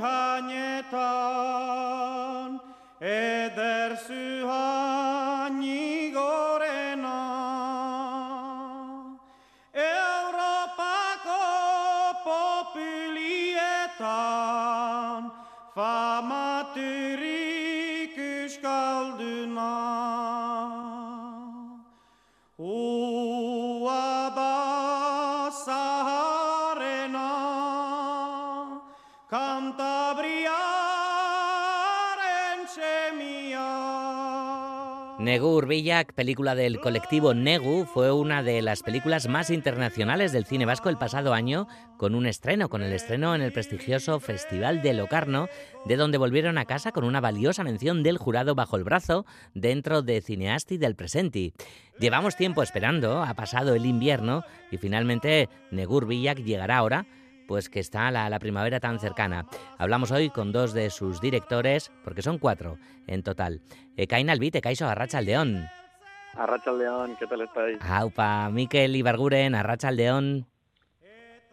hanyetan Negur Villac, película del colectivo Negu, fue una de las películas más internacionales del cine vasco el pasado año, con un estreno, con el estreno en el prestigioso Festival de Locarno, de donde volvieron a casa con una valiosa mención del jurado bajo el brazo dentro de Cineasti del Presenti. Llevamos tiempo esperando, ha pasado el invierno y finalmente Negur Villac llegará ahora pues que está la, la, primavera tan cercana. Hablamos hoy con dos de sus directores, porque son cuatro en total. Ekain Albite, Kaiso Arrachaldeón. Arrachaldeón, ¿qué tal estáis? Aupa, Mikel Ibarguren, Arrachaldeón.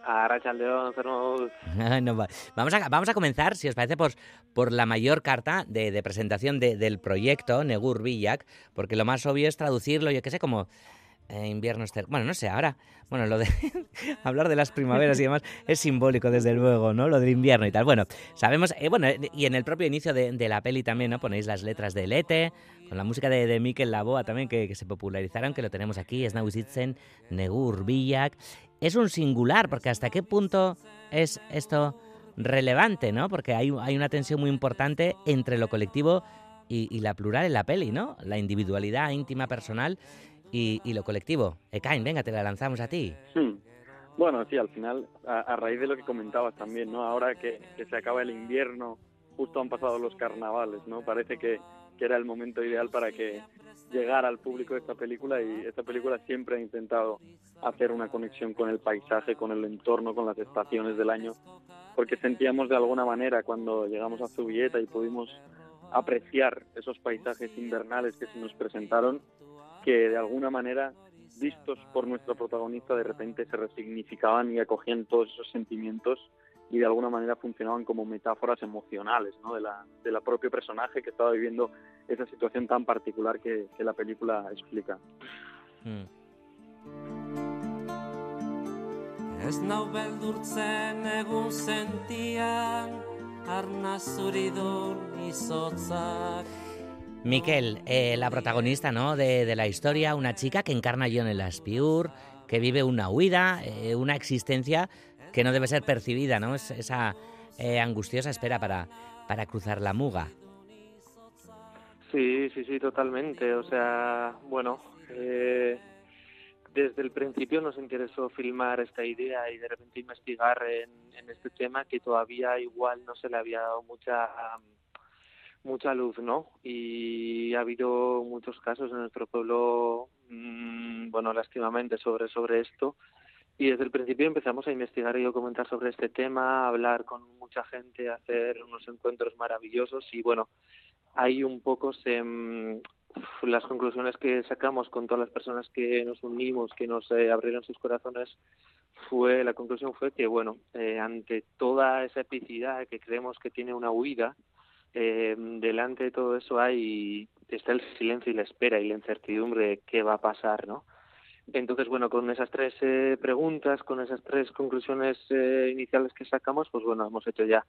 Arrachaldeón, no, vamos, a, vamos a comenzar, si os parece, por, por la mayor carta de, de presentación de, del proyecto Negur Villac, porque lo más obvio es traducirlo, yo qué sé, como eh, invierno ester... Bueno, no sé, ahora, bueno, lo de hablar de las primaveras y demás es simbólico, desde luego, ¿no? Lo del invierno y tal. Bueno, sabemos, eh, bueno, y en el propio inicio de, de, la peli también, ¿no? Ponéis las letras de Lete, con la música de, de Mikel Laboa también, que, que, se popularizaron, que lo tenemos aquí, Snauzitzen, Negur, Villac. Es un singular, porque hasta qué punto es esto relevante, ¿no? Porque hay, hay una tensión muy importante entre lo colectivo y, y la plural en la peli, ¿no? La individualidad íntima, personal y, y, lo colectivo. Ekain, venga, te la lanzamos a ti. Bueno, sí, al final, a, raíz de lo que comentabas también, ¿no? Ahora que, que, se acaba el invierno, justo han pasado los carnavales, ¿no? Parece que, que era el momento ideal para que llegara al público esta película y esta película siempre ha intentado hacer una conexión con el paisaje, con el entorno, con las estaciones del año, porque sentíamos de alguna manera cuando llegamos a Zubieta y pudimos apreciar esos paisajes invernales que se nos presentaron, que de alguna manera, vistos por nuestro protagonista, de repente se resignificaban y acogían todos esos sentimientos y de alguna manera funcionaban como metáforas emocionales ¿no? de, la, de la propio personaje que estaba viviendo esa situación tan particular que, que la película explica. Mm. Ez nau beldurtzen egun sentian, arna zuridun izotzak. Miquel, eh, la protagonista ¿no? de, de, la historia, una chica que encarna a John el Aspiur, que vive una huida, eh, una existencia que no debe ser percibida, ¿no? Es esa eh, angustiosa espera para, para cruzar la muga. Sí, sí, sí, totalmente. O sea, bueno, eh, desde el principio nos interesó filmar esta idea y de repente investigar en, en este tema que todavía igual no se le había dado mucha... mucha luz, ¿no? Y ha habido muchos casos en nuestro pueblo, mmm, bueno, lástimamente sobre, sobre esto. Y desde el principio empezamos a investigar y documentar sobre este tema, a hablar con mucha gente, a hacer unos encuentros maravillosos y bueno, ahí un poco se, mmm, las conclusiones que sacamos con todas las personas que nos unimos, que nos eh, abrieron sus corazones, fue la conclusión fue que bueno, eh, ante toda esa epicidad que creemos que tiene una huida, eh, delante de todo eso hay está el silencio y la espera y la incertidumbre de qué va a pasar, ¿no? Entonces, bueno, con esas tres eh, preguntas, con esas tres conclusiones eh, iniciales que sacamos, pues bueno, hemos hecho ya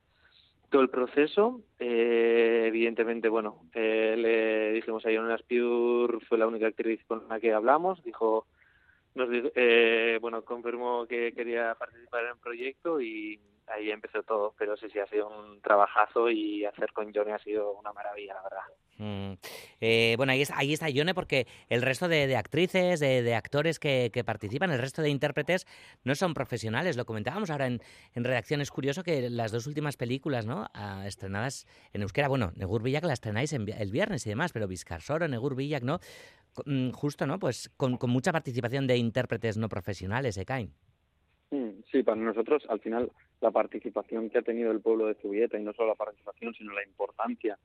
todo el proceso. Eh, evidentemente, bueno, le dijimos a Jonas Pure, fue la única actriz con la que hablamos, dijo, nos bueno, confirmó que quería participar en el proyecto y ahí empezó todo, pero sí, sí, ha sido un trabajazo y hacer con Johnny ha sido una maravilla, la verdad. Mm. Eh, bueno, ahí está, ahí está Johnny porque el resto de, actrices, de, actores que, participan, el resto de intérpretes no son profesionales. Lo comentábamos ahora en, en redacción. Es curioso que las dos últimas películas ¿no? Ah, estrenadas en euskera, bueno, Negur Villac la estrenáis en, el viernes y demás, pero Vizcarsoro, Negur Villac, ¿no? Mm, justo, ¿no? Pues con, con mucha participación de intérpretes no profesionales, ¿eh, Cain? Sí, para nosotros, al final, la participación que ha tenido el pueblo de Zubieta, y no solo la participación, sino la importancia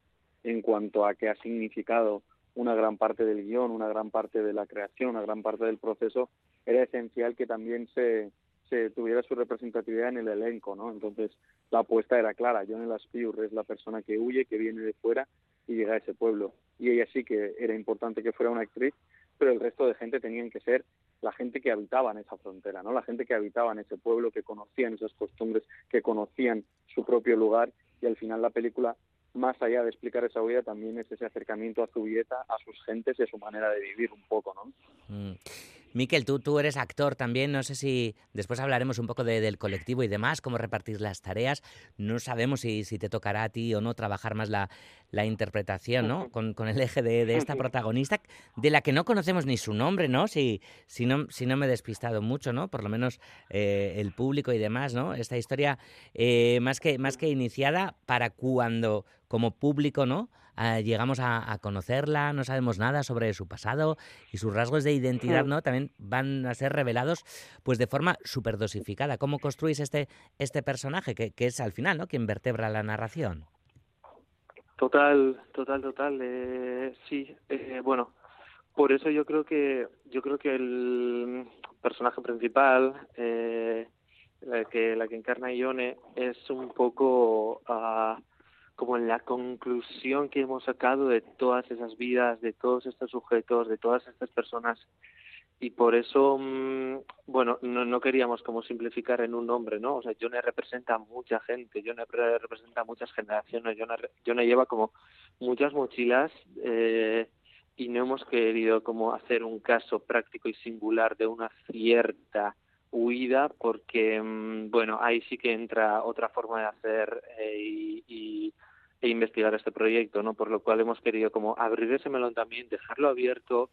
en cuanto a que ha significado una gran parte del guion, una gran parte de la creación, una gran parte del proceso, era esencial que también se, se tuviera su representatividad en el elenco, ¿no? Entonces la apuesta era clara, Johnny Laspiur es la persona que huye, que viene de fuera y llega a ese pueblo. Y ella sí que era importante que fuera una actriz, pero el resto de gente tenían que ser la gente que habitaba en esa frontera, ¿no? La gente que habitaba en ese pueblo, que conocían esas costumbres, que conocían su propio lugar y al final la película más allá de explicar esa huida, también es ese acercamiento a Zubieta, a sus gentes y a su manera de vivir un poco, ¿no? Mm. Miquel, tú, tú eres actor también, no sé si después hablaremos un poco de, del colectivo y demás, cómo repartir las tareas. No sabemos si, si te tocará a ti o no trabajar más la, la interpretación, ¿no? Con, con el eje de, de, esta protagonista, de la que no conocemos ni su nombre, ¿no? Si, si no, si no me he despistado mucho, ¿no? Por lo menos eh, el público y demás, ¿no? Esta historia eh, más, que, más que iniciada para cuando como público, ¿no? Uh, llegamos a, a, conocerla, no sabemos nada sobre su pasado y sus rasgos de identidad, ¿no? También van a ser revelados pues de forma súper dosificada. ¿Cómo construís este, este personaje que, que, es al final, ¿no? Quien vertebra la narración. Total, total, total. Eh, sí, eh, bueno, por eso yo creo que yo creo que el personaje principal, eh, la que la que encarna Ione, es un poco uh, como la conclusión que hemos sacado de todas esas vidas, de todos estos sujetos, de todas estas personas y por eso, mmm, bueno, no, no, queríamos como simplificar en un nombre, ¿no? O sea, Yone representa a mucha gente, Yone representa a muchas generaciones, Yone, Yone lleva como muchas mochilas eh, y no hemos querido como hacer un caso práctico y singular de una cierta huida porque, mmm, bueno, ahí sí que entra otra forma de hacer eh, y, e investigar este proyecto, ¿no? Por lo cual hemos querido como abrir ese melón también, dejarlo abierto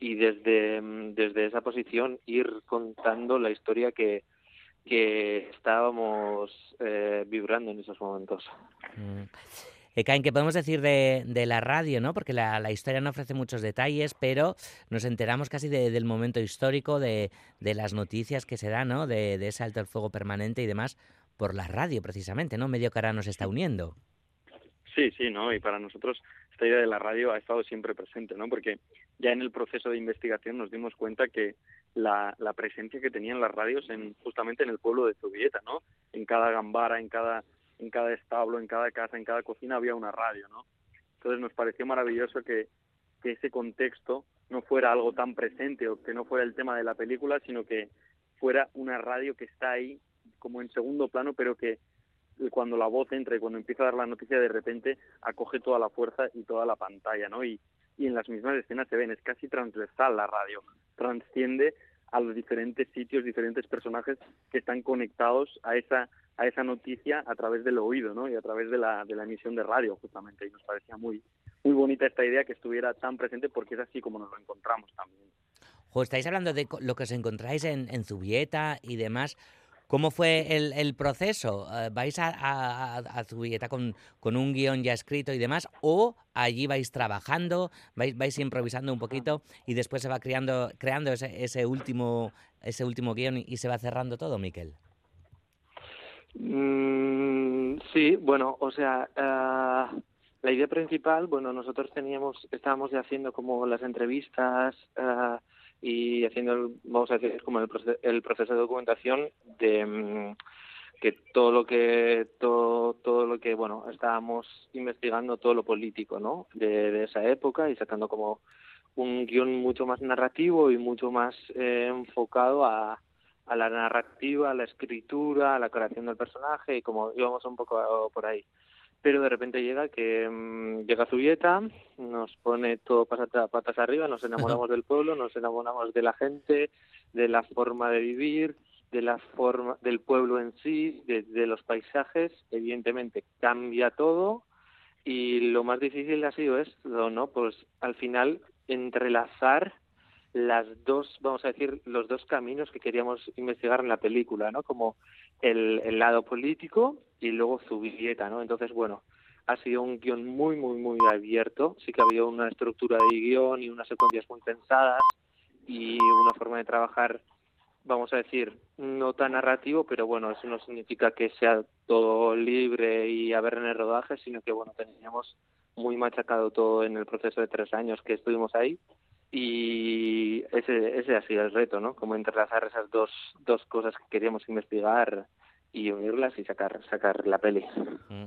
y desde, desde esa posición ir contando la historia que, que estábamos eh, vibrando en esos momentos. Mm. Ekain, ¿qué podemos decir de, de, la radio? ¿no? Porque la, la, historia no ofrece muchos detalles, pero nos enteramos casi de, del momento histórico, de, de, las noticias que se dan, ¿no? de, de ese alto el fuego permanente y demás, por la radio precisamente, ¿no? Medio cara nos está uniendo. Sí, sí, ¿no? Y para nosotros esta idea de la radio ha estado siempre presente, ¿no? Porque ya en el proceso de investigación nos dimos cuenta que la, la presencia que tenían las radios en justamente en el pueblo de Zubieta, ¿no? En cada gambara, en cada en cada establo, en cada casa, en cada cocina había una radio, ¿no? Entonces nos pareció maravilloso que, ese contexto no fuera algo tan presente o que no fuera el tema de la película, sino que fuera una radio que está ahí como en segundo plano, pero que cuando la voz entra y cuando empieza a dar la noticia de repente acoge toda la fuerza y toda la pantalla, ¿no? Y, y en las mismas escenas se ven, es casi transversal la radio, transciende a los diferentes sitios, diferentes personajes que están conectados a esa a esa noticia a través del oído, ¿no? Y a través de la, de la emisión de radio, justamente. Y nos parecía muy muy bonita esta idea que estuviera tan presente porque es así como nos lo encontramos también. Jo, estáis hablando de lo que os encontráis en, en Zubieta y demás. ¿Cómo fue el, el proceso? ¿Vais a, a, a Zubieta con, un guion ya escrito y demás? ¿O allí vais trabajando, vais, vais improvisando un poquito y después se va creando, creando ese, ese, último, ese último guion y, se va cerrando todo, Miquel? Mm, sí, bueno, o sea, uh, la idea principal, bueno, nosotros teníamos, estábamos ya haciendo como las entrevistas uh, y haciendo, vamos a decir, como el proceso, el proceso de documentación de um, que todo lo que todo todo lo que bueno estábamos investigando todo lo político no de, de esa época y sacando como un guion mucho más narrativo y mucho más eh, enfocado a a la narrativa, a la escritura, a la creación del personaje y como íbamos un poco por ahí. Pero de repente llega que mmm, llega Zubieta, nos pone todo patas, arriba, nos enamoramos del pueblo, nos enamoramos de la gente, de la forma de vivir, de la forma del pueblo en sí, de, de los paisajes, evidentemente cambia todo y lo más difícil ha sido esto, ¿no? Pues al final entrelazar las dos, vamos a decir, los dos caminos que queríamos investigar en la película, ¿no? Como el, el lado político y luego Zubieta, ¿no? Entonces, bueno, ha sido un guion muy, muy, muy abierto. Sí que ha habido una estructura de guion y unas secuencias muy pensadas y una forma de trabajar, vamos a decir, no tan narrativo, pero bueno, eso no significa que sea todo libre y haber en el rodaje, sino que, bueno, teníamos muy machacado todo en el proceso de tres años que estuvimos ahí y ese, ese ha sido el reto, ¿no? Como entrelazar esas dos, dos cosas que queríamos investigar y unirlas y sacar, sacar la peli. Mm.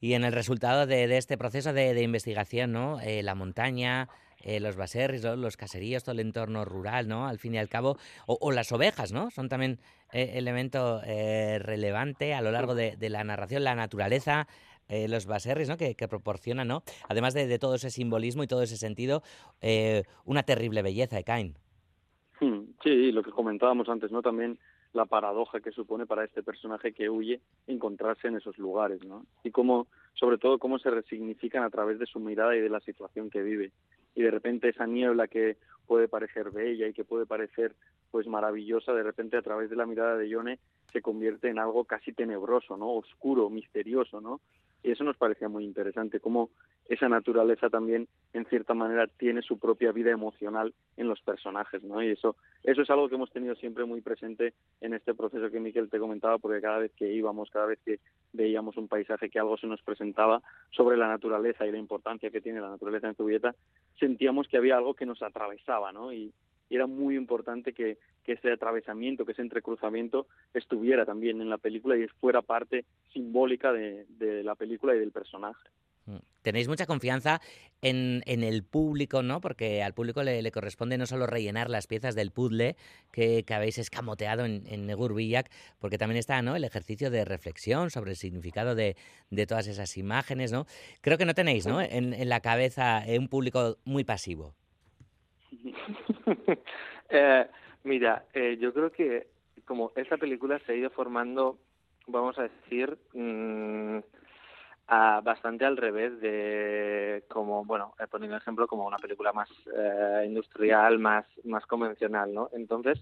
Y en el resultado de, de este proceso de, de investigación, ¿no? Eh, la montaña, eh, los baserris, los caseríos, todo el entorno rural, ¿no? Al fin y al cabo, o, o las ovejas, ¿no? Son también eh, elemento eh, relevante a lo largo de, de la narración, la naturaleza, eh, los baserris, ¿no? Que, que proporcionan, ¿no? Además de, de todo ese simbolismo y todo ese sentido, eh, una terrible belleza, Ekain. Hmm, Sí, lo que comentábamos antes, ¿no? También la paradoja que supone para este personaje que huye encontrarse en esos lugares, ¿no? Y cómo, sobre todo, cómo se resignifican a través de su mirada y de la situación que vive. Y de repente esa niebla que puede parecer bella y que puede parecer pues maravillosa, de repente a través de la mirada de Yone se convierte en algo casi tenebroso, ¿no? Oscuro, misterioso, ¿no? Y eso nos parecía muy interesante, cómo esa naturaleza también, en cierta manera, tiene su propia vida emocional en los personajes, ¿no? Y eso, eso es algo que hemos tenido siempre muy presente en este proceso que Miquel te comentaba, porque cada vez que íbamos, cada vez que veíamos un paisaje que algo se nos presentaba sobre la naturaleza y la importancia que tiene la naturaleza en Zubieta, sentíamos que había algo que nos atravesaba, ¿no? Y era muy importante que, que ese atravesamiento, que ese entrecruzamiento estuviera también en la película y fuera parte simbólica de, de la película y del personaje. Mm. Tenéis mucha confianza en, en el público, ¿no? Porque al público le, le corresponde no solo rellenar las piezas del puzzle que, que habéis escamoteado en, en Negur Villak, porque también está ¿no? el ejercicio de reflexión sobre el significado de, de todas esas imágenes, ¿no? Creo que no tenéis, ¿no? En, en la cabeza eh, un público muy pasivo. eh, mira, eh, yo creo que como esta película se ha ido formando, vamos a decir, a, bastante al revés de como, bueno, he ponido ejemplo como una película más eh, industrial, más, más convencional, ¿no? Entonces,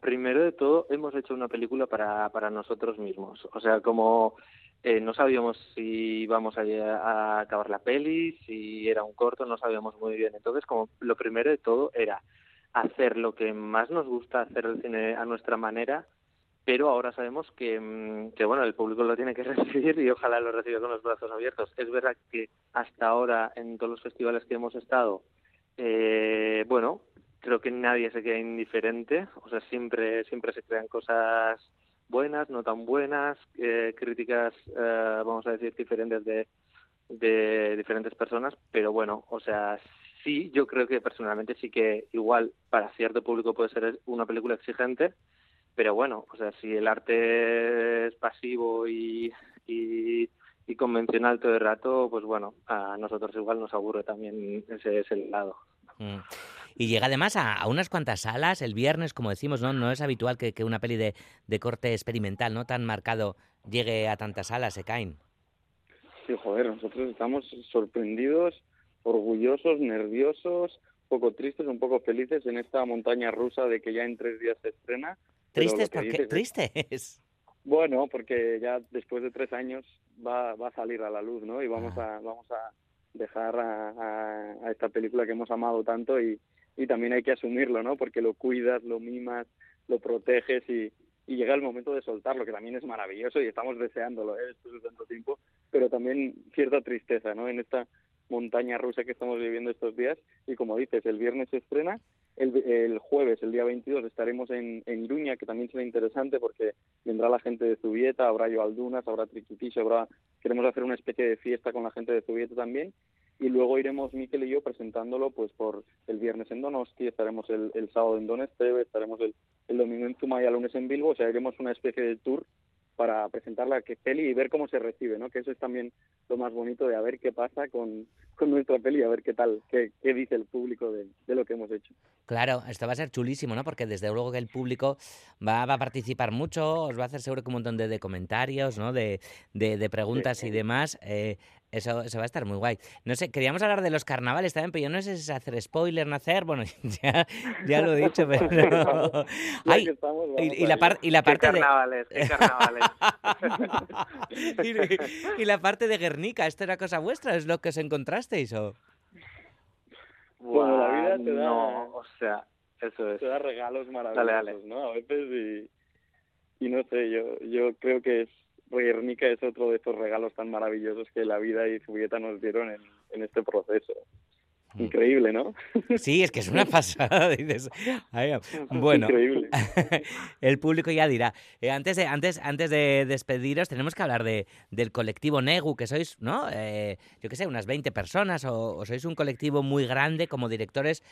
primero de todo, hemos hecho una película para, para nosotros mismos. O sea, como eh, no sabíamos si íbamos a, acabar la peli, si era un corto, no sabíamos muy bien. Entonces, como lo primero de todo era hacer lo que más nos gusta hacer el cine a nuestra manera, pero ahora sabemos que, que bueno, el público lo tiene que recibir y ojalá lo reciba con los brazos abiertos. Es verdad que hasta ahora en todos los festivales que hemos estado, eh, bueno, creo que nadie se queda indiferente, o sea, siempre siempre se crean cosas buenas, no tan buenas, eh, críticas, eh, vamos a decir, diferentes de, de diferentes personas, pero bueno, o sea, sí, yo creo que personalmente sí que igual para cierto público puede ser una película exigente, pero bueno, o sea, si el arte es pasivo y, y, y convencional todo el rato, pues bueno, a nosotros igual nos aburre también ese, ese lado. Mm. Y llega además a, a, unas cuantas salas el viernes, como decimos, ¿no? No es habitual que, que una peli de, de, corte experimental, no tan marcado, llegue a tantas salas, se caen. Sí, joder, nosotros estamos sorprendidos, orgullosos, nerviosos, un poco tristes, un poco felices en esta montaña rusa de que ya en tres días se estrena. ¿Tristes? ¿Por qué? ¿Tristes? Bueno, porque ya después de tres años va, va a salir a la luz, ¿no? Y vamos ah. a vamos a dejar a, a, a, esta película que hemos amado tanto y, y también hay que asumirlo, ¿no? Porque lo cuidas, lo mimas, lo proteges y, llega el momento de soltarlo, que también es maravilloso y estamos deseándolo, ¿eh? Después de tanto tiempo, pero también cierta tristeza, ¿no? En esta montaña rusa que estamos viviendo estos días y como dices, el viernes se estrena, el, el jueves, el día 22, estaremos en, en que también será interesante porque vendrá la gente de Zubieta, habrá Yoaldunas, habrá Triquitish, habrá... queremos hacer una especie de fiesta con la gente de Zubieta también y luego iremos Miquel y yo presentándolo pues por el viernes en Donosti, estaremos el, el sábado en Donesteve, estaremos el, el domingo en Zumaya, el lunes en Bilbo, o sea, iremos una especie de tour para presentar la peli y ver cómo se recibe, ¿no? Que eso es también lo más bonito de a ver qué pasa con, con nuestra peli, a ver qué tal, qué, qué dice el público de, de, lo que hemos hecho. Claro, esto va a ser chulísimo, ¿no? Porque desde luego que el público va, va a participar mucho, os va a hacer seguro que un montón de, de comentarios, ¿no? De, de, preguntas sí. y demás. Eh, eso, eso va a estar muy guay. No sé, queríamos hablar de los carnavales también, pero yo no sé si es hacer spoiler, no hacer. Bueno, ya, ya lo he dicho, pero. Ay, estamos, y, y, la par, y la parte ¿Qué carnavales, de. ¿Qué carnavales? y, y, la parte de Guernica, ¿esto era cosa vuestra? ¿Es lo que os encontrasteis? O... Bueno, la vida te da. No, o sea, eso es. Te da regalos maravillosos, dale, dale. ¿no? A veces y. Y no sé, yo, yo creo que es Guernica es otro de estos regalos tan maravillosos que la vida y Zubieta nos dieron en, en este proceso. Increíble, ¿no? Sí, es que es una pasada. Dices, bueno, Increíble. el público ya dirá. Eh, antes, de, antes, antes de despediros, tenemos que hablar de, del colectivo Negu, que sois, ¿no? Eh, yo qué sé, unas 20 personas, o, o sois un colectivo muy grande como directores.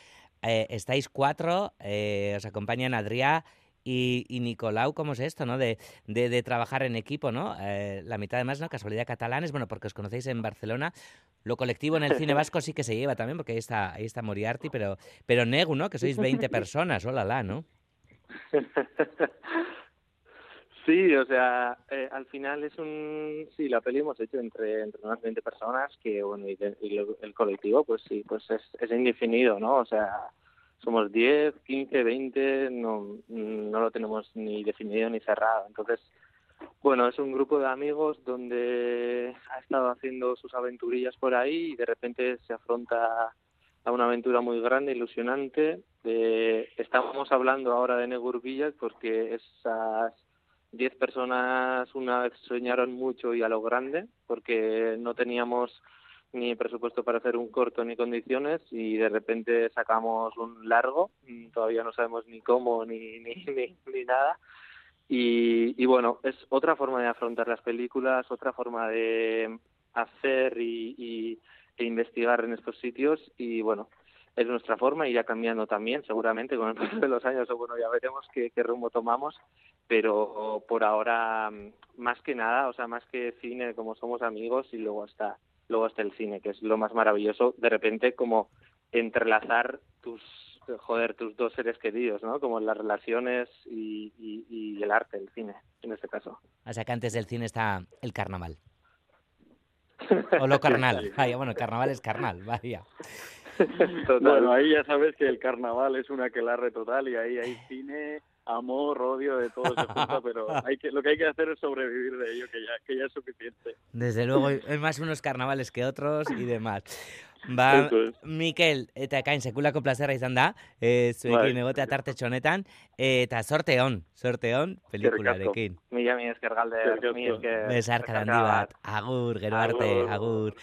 Eh, estáis cuatro, eh, os acompañan Adrià y, y Nicolau, ¿cómo es esto, no? De, de, de trabajar en equipo, ¿no? Eh, la mitad además, ¿no? Casualidad catalanes, bueno, porque os conocéis en Barcelona. Lo colectivo en el cine vasco sí que se lleva también, porque ahí está, ahí está Moriarty, pero, pero Negu, ¿no? Que sois 20 personas, hola, la, ¿no? Sí, o sea, eh, al final es un... Sí, la peli hemos hecho entre, entre unas 20 personas que, bueno, y, de- y el colectivo, pues sí, pues es, es indefinido, ¿no? O sea, somos 10, 15, 20, no, no lo tenemos ni definido ni cerrado. Entonces, bueno, es un grupo de amigos donde ha estado haciendo sus aventurillas por ahí y de repente se afronta a una aventura muy grande, ilusionante. Eh, estamos hablando ahora de Negur porque esas 10 personas una vez soñaron mucho y a lo grande porque no teníamos ni presupuesto para hacer un corto ni condiciones y de repente sacamos un largo, mm, todavía no sabemos ni cómo ni, ni, ni, ni nada. Y, y bueno, es otra forma de afrontar las películas, otra forma de hacer y, e investigar en estos sitios y bueno, es nuestra forma, irá cambiando también seguramente con el paso de los años, o bueno, ya veremos qué, qué rumbo tomamos, pero por ahora, mm, más que nada, o sea, más que cine, como somos amigos y luego hasta luego hasta el cine, que es lo más maravilloso, de repente como entrelazar tus joder tus dos seres queridos, ¿no? Como las relaciones y, y, y el arte, el cine, en este caso. O sea que antes del cine está el carnaval. O lo carnal. Vaya, bueno, el carnaval es carnal, vaya. Total. Bueno, ahí ya sabes que el carnaval es una aquelarre total y ahí hay cine, amor, odio, de todo se junta, pero hay que, lo que hay que hacer es sobrevivir de ello, que ya, que ya es suficiente. Desde luego, hay más unos carnavales que otros y demás. Ba, es. Mikel, eta kain sekulako plazera izan da, e, zuekin Bai. egotea tartetxo honetan, eta sorte on, sorte on, pelikularekin. Mila mi esker galde, Eskerrik asko. mi esker. Besarka handi bat, agur, gero arte, Agur. agur.